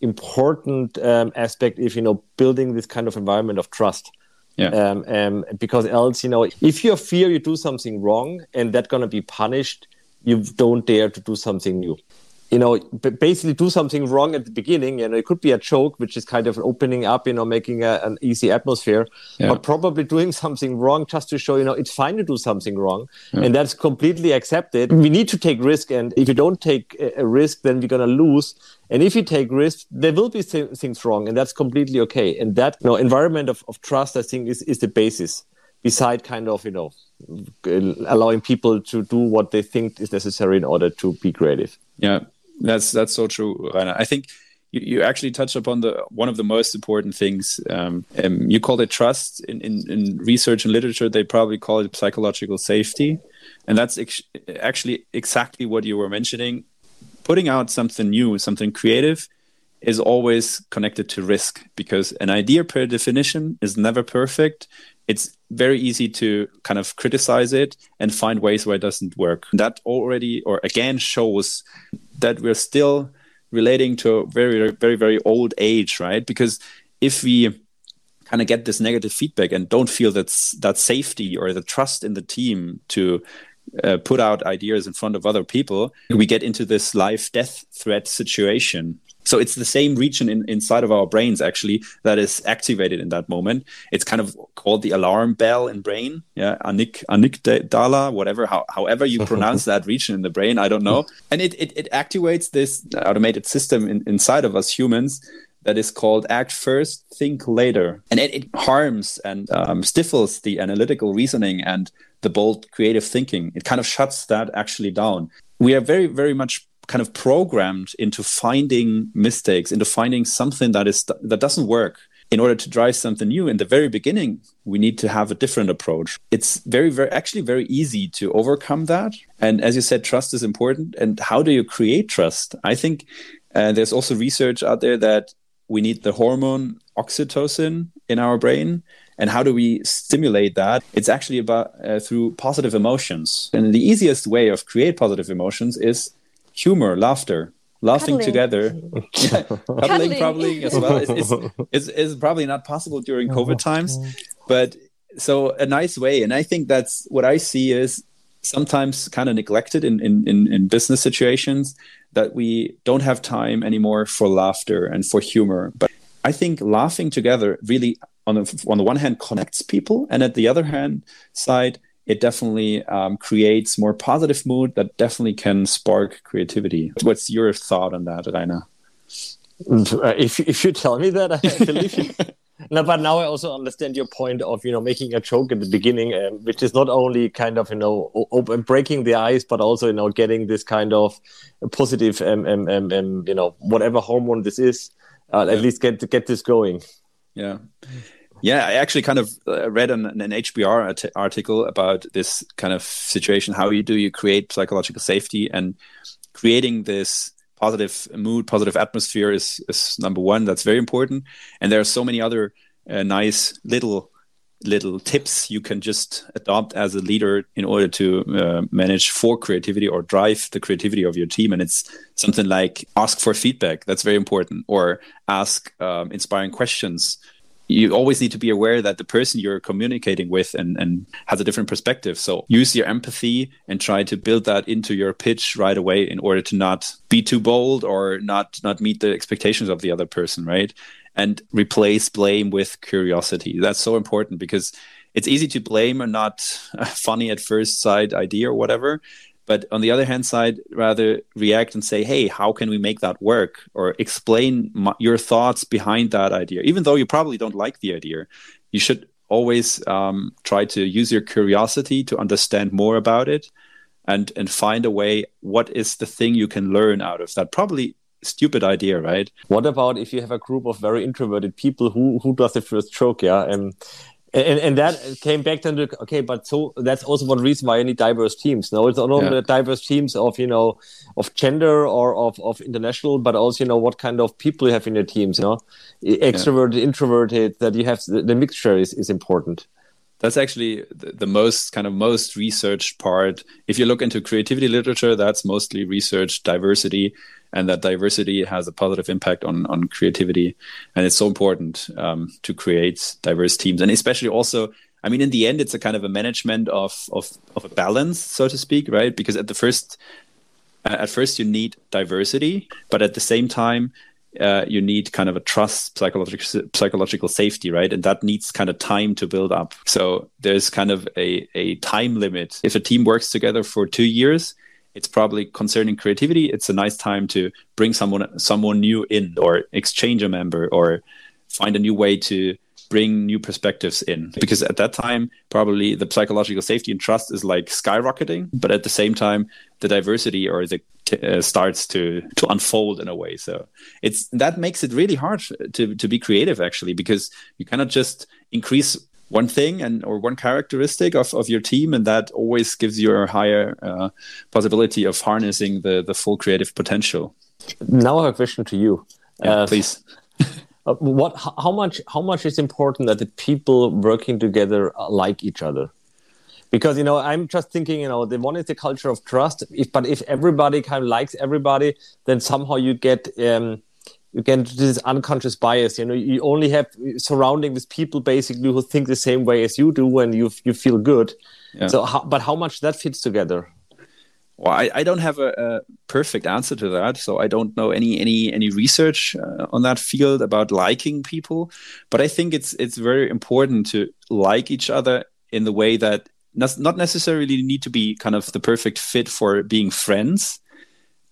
important um, aspect if you know building this kind of environment of trust. Yeah. Um, um, because else, you know, if you fear you do something wrong and that's gonna be punished, you don't dare to do something new you know, basically do something wrong at the beginning. You know, it could be a joke, which is kind of opening up, you know, making a, an easy atmosphere, yeah. but probably doing something wrong just to show, you know, it's fine to do something wrong. Yeah. And that's completely accepted. We need to take risk. And if you don't take a risk, then we're going to lose. And if you take risks, there will be th- things wrong. And that's completely okay. And that, you know, environment of, of trust, I think, is, is the basis beside kind of, you know, allowing people to do what they think is necessary in order to be creative. Yeah. That's that's so true, Rainer. I think you, you actually touched upon the one of the most important things. Um, um, you call it trust in, in, in research and literature. They probably call it psychological safety, and that's ex- actually exactly what you were mentioning. Putting out something new, something creative, is always connected to risk because an idea, per definition, is never perfect. It's very easy to kind of criticize it and find ways where it doesn't work. That already, or again, shows that we're still relating to a very, very, very old age, right? Because if we kind of get this negative feedback and don't feel that's that safety or the trust in the team to uh, put out ideas in front of other people, we get into this life death threat situation so it's the same region in, inside of our brains actually that is activated in that moment. It's kind of called the alarm bell in brain. Yeah, anik amygdala, whatever, how, however you pronounce that region in the brain, I don't know. And it it, it activates this automated system in, inside of us humans that is called act first, think later. And it, it harms and um, stifles the analytical reasoning and the bold creative thinking. It kind of shuts that actually down. We are very, very much kind of programmed into finding mistakes, into finding something that is that doesn't work. in order to drive something new in the very beginning, we need to have a different approach. It's very, very actually very easy to overcome that. And as you said, trust is important. And how do you create trust? I think uh, there's also research out there that we need the hormone oxytocin in our brain. And how do we stimulate that? It's actually about uh, through positive emotions. And the easiest way of create positive emotions is humor, laughter, laughing Cuddling. together. Yeah, Cuddling. cuddling probably as well. It's, it's, it's, it's probably not possible during oh, COVID times, but so a nice way. And I think that's what I see is sometimes kind of neglected in, in, in, in business situations that we don't have time anymore for laughter and for humor. But I think laughing together really, on the, on the one hand, connects people, and at the other hand side, it definitely um, creates more positive mood that definitely can spark creativity. What's your thought on that, Rainer? Uh, if if you tell me that, I believe you. No, but now I also understand your point of you know making a joke at the beginning, um, which is not only kind of you know open, breaking the ice, but also you know getting this kind of positive um, um, um, um you know whatever hormone this is, uh, at least get get this going. Yeah. Yeah, I actually kind of uh, read an, an HBR art- article about this kind of situation. How you do you create psychological safety and creating this positive mood, positive atmosphere is, is number one. That's very important. And there are so many other uh, nice little little tips you can just adopt as a leader in order to uh, manage for creativity or drive the creativity of your team and it's something like ask for feedback that's very important or ask um, inspiring questions you always need to be aware that the person you're communicating with and, and has a different perspective. So use your empathy and try to build that into your pitch right away in order to not be too bold or not not meet the expectations of the other person, right? And replace blame with curiosity. That's so important because it's easy to blame a not funny at first sight idea or whatever but on the other hand side rather react and say hey how can we make that work? Or explain my, your thoughts behind that idea. Even though you probably don't like the idea you should always um, try to use your curiosity to understand more about it and and find a way what is the thing you can learn out of that probably stupid idea right? What about if you have a group of very introverted people who who does the first joke? Yeah, and and, and that came back then to okay, but so that's also one reason why I need diverse teams. No, it's not only Yeah. diverse teams of you know of gender or of, of international, but also you know what kind of people you have in your teams. You know, extroverted, introverted. That you have the, the mixture is, is important. that's actually the, the most kind of most researched part if you look into creativity literature that's mostly research diversity and that diversity has a positive impact on on creativity. And it's so important um, to create diverse teams. And especially also i mean in the end it's a kind of a management of of, of a balance so to speak right? Because at the first at first you need diversity but at the same time uh, you need kind of a trust psychological psychological safety right? And that needs kind of time to build up. So there's kind of a, a time limit. If a team works together for two years it's probably concerning creativity. It's a nice time to bring someone someone new in or exchange a member or find a new way to bring new perspectives in. Because at that time probably the psychological safety and trust is like skyrocketing but at the same time the diversity or the uh, starts to to unfold in a way. So it's that makes it really hard to to be creative actually because you cannot just increase one thing and or one characteristic of, of your team and that always gives you a higher uh, possibility of harnessing the the full creative potential Now I have a question to you. yeah, Uh, please Uh, what? How much? How much is important that the people working together like each other? Because you know, I'm just thinking, you know, the one is the culture of trust. If, but if everybody kind of likes everybody, then somehow you get um, you get this unconscious bias. You know, you only have surrounding with people basically who think the same way as you do, and you you feel good. Yeah. So, how, but how much that fits together? Well, I, I don't have a, a perfect answer to that, so I don't know any any any research uh, on that field about liking people. But I think it's it's very important to like each other in the way that not not necessarily need to be kind of the perfect fit for being friends,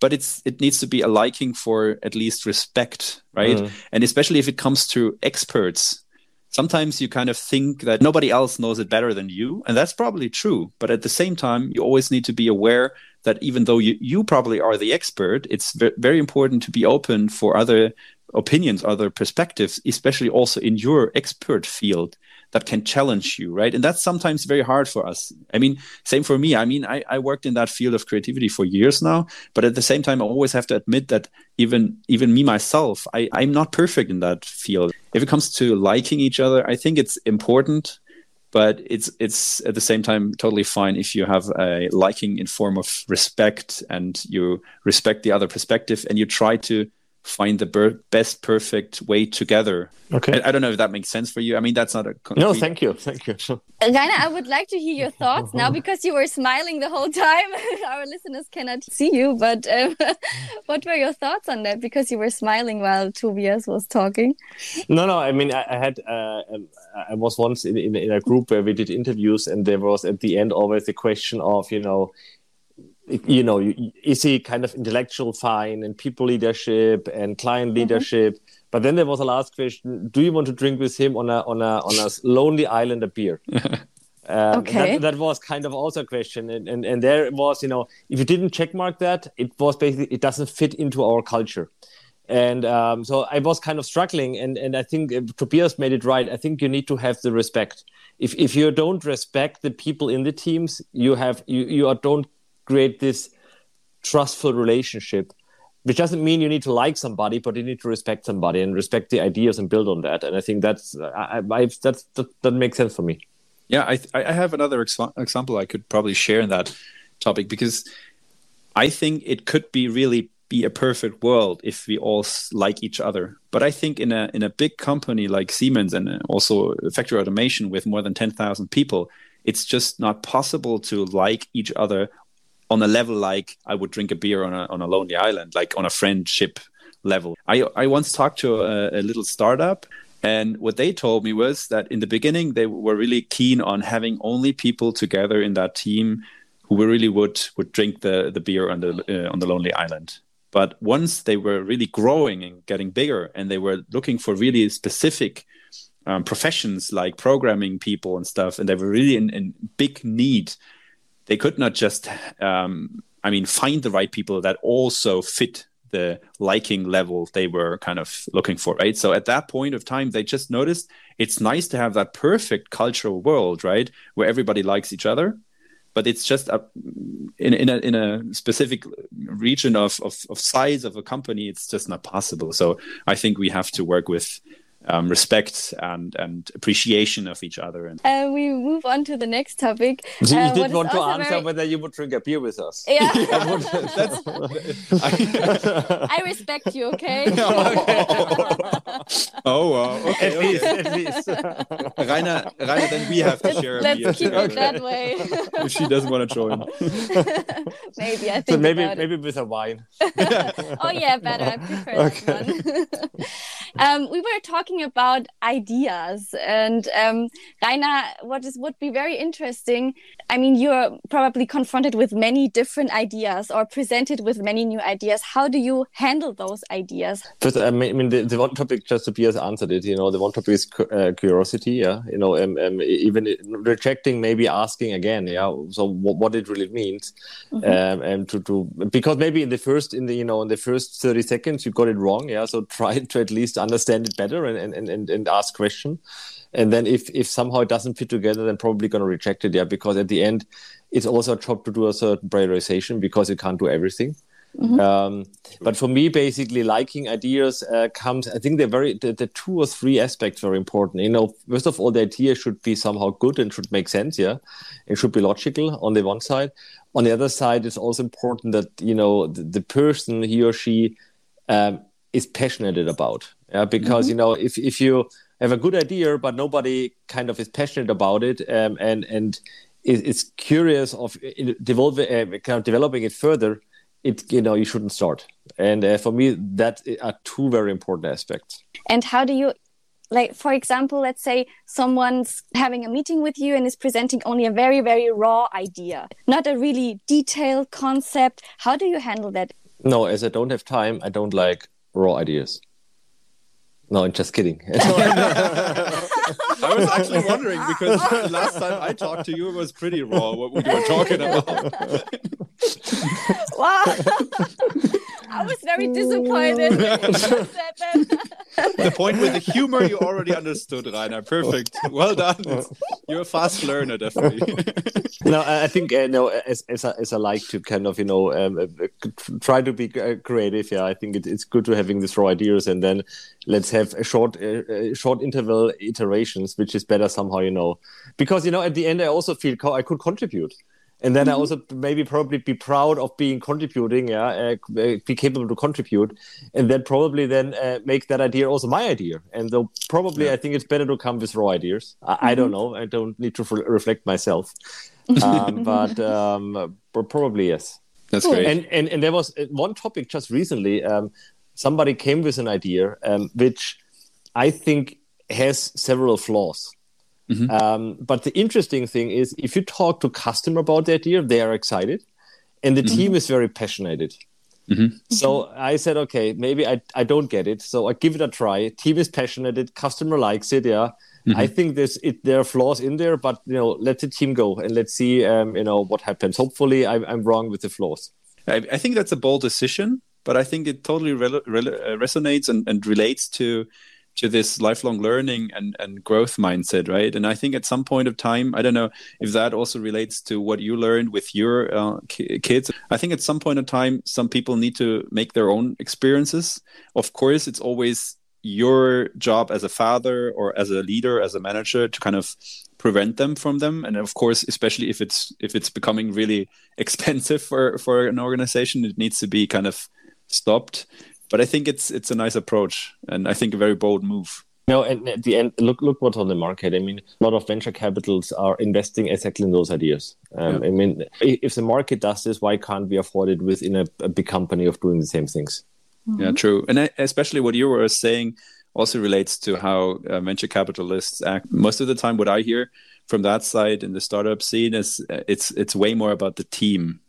but it's it needs to be a liking for at least respect, right? Mm. And especially if it comes to experts, sometimes you kind of think that nobody else knows it better than you and that's probably true but at the same time you always need to be aware that even though you, you probably are the expert it's ve- very important to be open for other opinions, other perspectives, especially also in your expert field that can challenge you, right? And that's sometimes very hard for us. I mean, same for me. I mean, I, I worked in that field of creativity for years now, but at the same time, I always have to admit that even even me myself, I, I'm not perfect in that field. If it comes to liking each other, I think it's important but it's it's at the same time totally fine if you have a liking in form of respect and you respect the other perspective and you try to find the ber- best perfect way together. Okay. I, I, don't know if that makes sense for you. I mean, that's not a concrete... no. Thank you, thank you. Rainer, I would like to hear your thoughts now because you were smiling the whole time. Our listeners cannot see you, but um, what were your thoughts on that? Because you were smiling while Tobias was talking. No, no. I mean, I, I had uh, um, I was once in, in in a group where we did interviews, and there was at the end always the question of you know you know, is he kind of intellectual fine and people leadership and client mm-hmm. leadership? Mm-hmm. But then there was a last question: Do you want to drink with him on a on a on a lonely island a beer? Um, okay. That, that, was kind of also a question, and, and and there was, you know, if you didn't checkmark that, it was basically it doesn't fit into our culture, and um, so I was kind of struggling, and and I think uh, Tobias made it right. I think you need to have the respect. If if you don't respect the people in the teams, you have you you are, don't create this trustful relationship which doesn't mean you need to like somebody but you need to respect somebody and respect the ideas and build on that. And i think that's I, I that's that, that makes sense for me. Yeah i i have another ex- example i could probably share in that topic because i think it could be really be a perfect world if we all like each other. But i think in a in a big company like siemens and uh, also factory automation with more than 10,000 people it's just not possible to like each other on a level like I would drink a beer on a on a lonely island, like on a friendship level. I I once talked to a, a little startup and what they told me was that in the beginning they were really keen on having only people together in that team who really would would drink the the beer on the uh, on the lonely island. But once they were really growing and getting bigger, and they were looking for really specific um, professions like programming people and stuff, and they were really in, in big need they could not just, um, I mean, find the right people that also fit the liking level they were kind of looking for, right? So at that point of time, they just noticed it's nice to have that perfect cultural world, right, where everybody likes each other, but it's just a, in in a in a specific region of, of of size of a company, it's just not possible. So I think we have to work with um, respect and and appreciation of each other. And uh, we move on to the next topic. So you uh, did want to answer very... whether you would drink a beer with us. Yeah, I respect you. Okay. oh, wow. Okay, at least, at least. Rainer, Rainer, then we have to share Let's a beer. Let's keep together. it that way. if she doesn't want to join. maybe I think. So maybe maybe with a wine. oh yeah, better. I prefer okay. that one. um, we were talking talking about ideas and um, Rainer, what is would be very interesting. I mean, you're probably confronted with many different ideas or presented with many new ideas. How do you handle those ideas? First, I mean, the, the one topic just Tobias answered it. You know, the one topic is uh, curiosity. Yeah, you know, um, um, even rejecting, maybe asking again. Yeah, so what, it really means, mm -hmm. um, and to to because maybe in the first in the you know in the first thirty seconds you got it wrong. Yeah, so try to at least understand it better and and, and, and ask question. And then if if somehow it doesn't fit together then probably going to reject it yeah because at the end it's also a job to do a certain prioritization because you can't do everything. Mm-hmm. um, but for me basically liking ideas uh, comes i think they're very the, the, two or three aspects very important. You know first of all the idea should be somehow good and should make sense yeah. It should be logical on the one side. On the other side it's also important that you know the, the person he or she um, is passionate about. Yeah because mm-hmm. you know if if you have a good idea but nobody kind of is passionate about it um, and and is, is curious of developing uh, kind of developing it further it you know you shouldn't start. And uh, for me that are two very important aspects. And how do you like for example let's say someone's having a meeting with you and is presenting only a very very raw idea not a really detailed concept. How do you handle that? No as i don't have time i don't like raw ideas no, I'm just kidding. I was actually wondering because the last time I talked to you, it was pretty raw what we were talking about. wow. I was very disappointed when you said that. the point with the humor you already understood, Rainer. Perfect. Well done. You're a fast learner, definitely. no, I think uh, no, as, as, I, as I like to kind of you know um, uh, try to be uh, creative. Yeah, I think it, it's good to having these raw ideas, and then let's have a short uh, uh, short interval iterations, which is better somehow, you know, because you know at the end I also feel co- I could contribute and then mm-hmm. I also maybe probably be proud of being contributing, yeah, uh, uh, be capable to contribute, and then probably then uh, make that idea also my idea. And though probably yeah. I think it's better to come with raw ideas. I, mm-hmm. I don't mm-hmm. know. I don't need to f- reflect myself, um, but um, probably yes. That's great. And and and there was uh, one topic just recently. Um, somebody came with an idea um, which I think has several flaws. Mm-hmm. Um, but the interesting thing is, if you talk to customer about the idea, they are excited, and the mm-hmm. team is very passionate. Mm-hmm. So I said, okay, maybe I, I don't get it. So I give it a try. Team is passionate. Customer likes it. Yeah. Mm-hmm. I think there's it, there are flaws in there, but you know, let the team go and let's see, um, you know, what happens. Hopefully, I'm, I'm wrong with the flaws. I, I think that's a bold decision, but I think it totally re- re- uh, resonates and, and relates to to this lifelong learning and, and growth mindset, right? And I think at some point of time, I don't know if that also relates to what you learned with your uh, kids. I think at some point of time, some people need to make their own experiences. Of course, it's always your job as a father or as a leader, as a manager, to kind of prevent them from them. And of course, especially if it's if it's becoming really expensive for for an organization, it needs to be kind of stopped but I think it's it's a nice approach and I think a very bold move. No, and at the end, look look what's on the market. I mean, a lot of venture capitals are investing exactly in those ideas. Um, yeah. I mean, if the market does this, why can't we afford it within a, a big company of doing the same things? Mm-hmm. Yeah, true. And especially what you were saying also relates to how uh, venture capitalists act. Most of the time, what I hear from that side in the startup scene is uh, it's it's way more about the team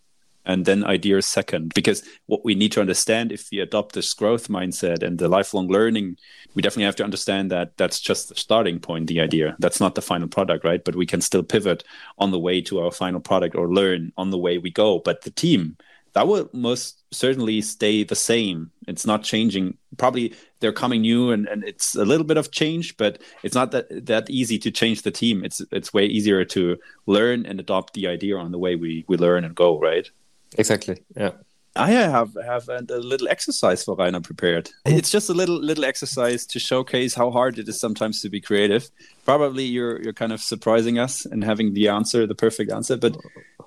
and then ideas second. Because what we need to understand if we adopt this growth mindset and the lifelong learning, we definitely have to understand that that's just the starting point, the idea. That's not the final product, right? But we can still pivot on the way to our final product or learn on the way we go. But the team, that will most certainly stay the same. It's not changing. Probably they're coming new and, and it's a little bit of change, but it's not that that easy to change the team. It's it's way easier to learn and adopt the idea on the way we, we learn and go, right? Exactly. Yeah. I have have a, a, little exercise for Rainer prepared. Oh. It's just a little little exercise to showcase how hard it is sometimes to be creative. Probably you're you're kind of surprising us and having the answer, the perfect answer. But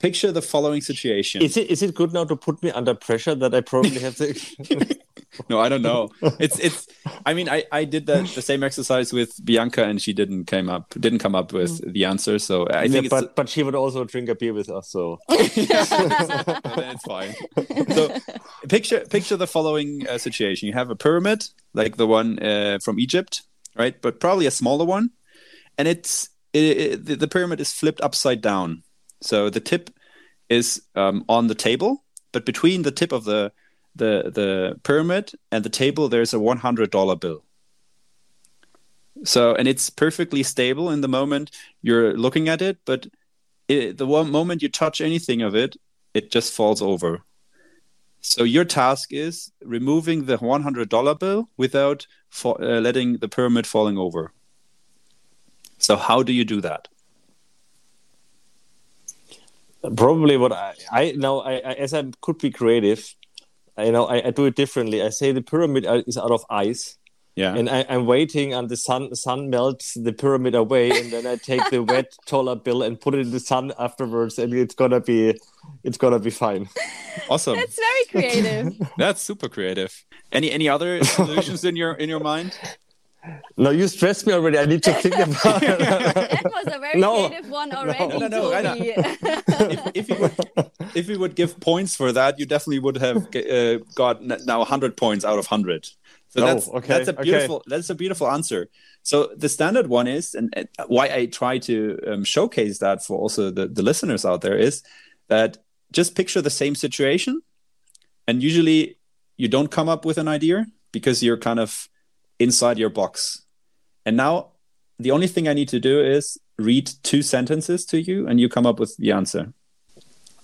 picture the following situation. Is it is it good now to put me under pressure that I probably have to? no, I don't know. It's it's. I mean, I I did the the same exercise with Bianca, and she didn't came up didn't come up with mm. the answer. So I think, yeah, but but she would also drink a beer with us, so it's fine. So picture picture the following uh, situation: you have a pyramid like the one uh, from Egypt, right? But probably a smaller one, and it's it, it, the pyramid is flipped upside down. So the tip is um, on the table, but between the tip of the the the pyramid and the table there's a $100 bill. So and it's perfectly stable in the moment you're looking at it but it, the one moment you touch anything of it it just falls over. So your task is removing the $100 bill without uh, letting the pyramid falling over. So how do you do that? Probably what i i know I, I as i could be creative you know, I, I, do it differently. I say the pyramid uh, is out of ice. Yeah. And I, am waiting and the sun sun melts the pyramid away, and then I take the wet dollar bill and put it in the sun afterwards, and it's gonna be it's gonna be fine. Awesome. That's very creative. That's super creative. Any any other solutions in your in your mind? No, you stressed me already. I need to think about it. that was a very no, creative one already. No, no, no, no if, if, you would, if you would give points for that, you definitely would have uh, got now 100 points out of 100. So oh, that's, okay, that's a beautiful okay. that's a beautiful answer. So the standard one is, and, and why I try to um, showcase that for also the, the listeners out there is that just picture the same situation, and usually you don't come up with an idea because you're kind of inside your box. And now the only thing I need to do is read two sentences to you and you come up with the answer.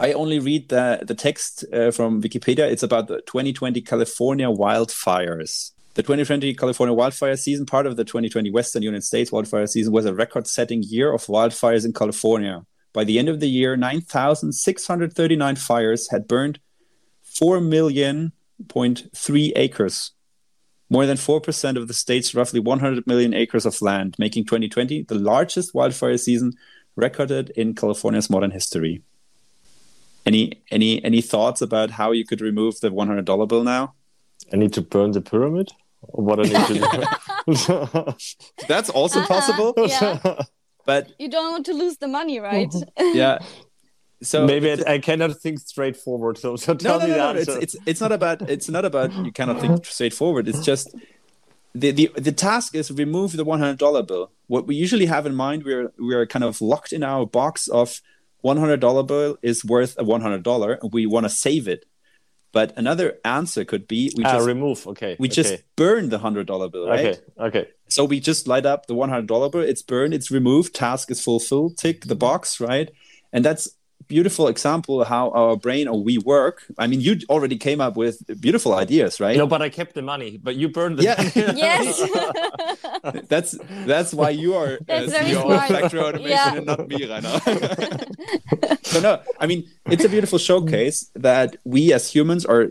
I only read the the text uh, from Wikipedia. It's about the 2020 California wildfires. The 2020 California wildfire season, part of the 2020 Western United States wildfire season, was a record-setting year of wildfires in California. By the end of the year, 9,639 fires had burned 4 million point three acres, more than 4% of the state's roughly 100 million acres of land, making 2020 the largest wildfire season recorded in California's modern history. Any any any thoughts about how you could remove the one hundred dollar bill now? I need to burn the pyramid. Or what I need to do? That's also Uh-uh, possible, yeah. but You don't want to lose the money, right? yeah. So Maybe I, I cannot think straightforward. So, so no, tell no, me no, the no. It's, it's it's not about it's not about you cannot think straightforward. It's just the the, the task is remove the one hundred dollar bill. What we usually have in mind, we're we're kind of locked in our box of one hundred dollar bill is worth a one hundred dollar, and we want to save it. But another answer could be we ah, just remove. Okay. we okay. just burn the hundred dollar bill, right? Okay. Okay. So we just light up the one hundred dollar bill. It's burned. It's removed. Task is fulfilled. Tick the box, right? And that's beautiful example of how our brain or we work. I mean, you already came up with beautiful ideas, right? No, but I kept the money. But you burned the Yeah. money. yes. that's that's why you are That's uh, CEO smart. of Factory Automation Yeah. and not me, Rainer. so no, I mean it's a beautiful showcase that we as humans are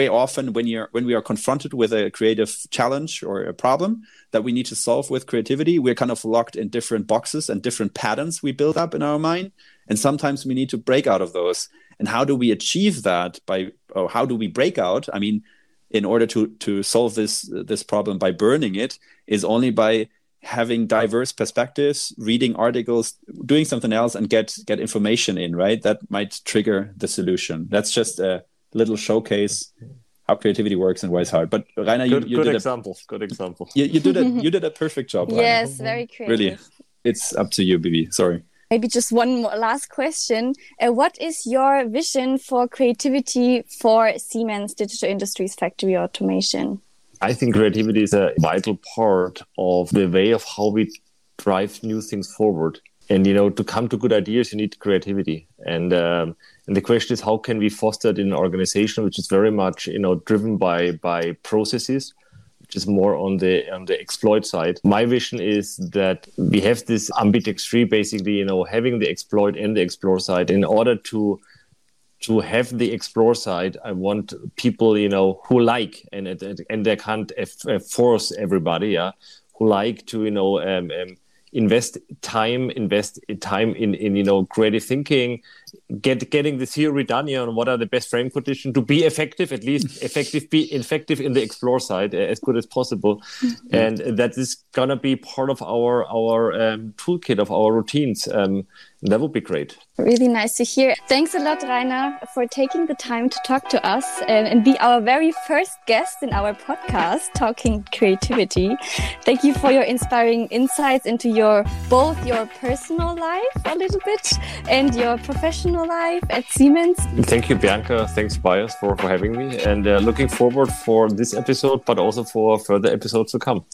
way often when you're when we are confronted with a creative challenge or a problem that we need to solve with creativity, we're kind of locked in different boxes and different patterns we build up in our mind, and sometimes we need to break out of those. And how do we achieve that by or how do we break out? I mean, in order to to solve this this problem by burning it is only by having diverse perspectives reading articles doing something else and get get information in right that might trigger the solution that's just a little showcase how creativity works and why it's hard but Rainer you, Good, you good did a, example. Good example. you, you did a you did a perfect job Rainer. yes, very creative. really it's up to you Bibi sorry Maybe just one more last question. Uh, what is your vision for creativity for Siemens Digital Industries factory automation? I think creativity is a vital part of the way of how we drive new things forward. And you know, to come to good ideas, you need creativity. And um, and the question is, how can we foster it in an organization which is very much you know driven by by processes, which is more on the on the exploit side. My vision is that we have this ambidextry, basically, you know, having the exploit and the explore side in order to to have the explore side i want people you know who like and and they can't force everybody yeah who like to you know um, um, invest time invest time in in you know creative thinking get getting the theory done here on what are the best frame conditions to be effective at least effective be effective in the explore side uh, as good as possible. And that is gonna be part of our our um, toolkit of our routines. Um, that would be great. Really nice to hear. Thanks a lot, Rainer, for taking the time to talk to us and, and be our very first guest in our podcast, Talking Creativity. Thank you for your inspiring insights into your both your personal life a little bit and your professional life at Siemens. Thank you, Bianca. Thanks, Bias, for, for having me. And uh, looking forward for this episode, but also for further episodes to come.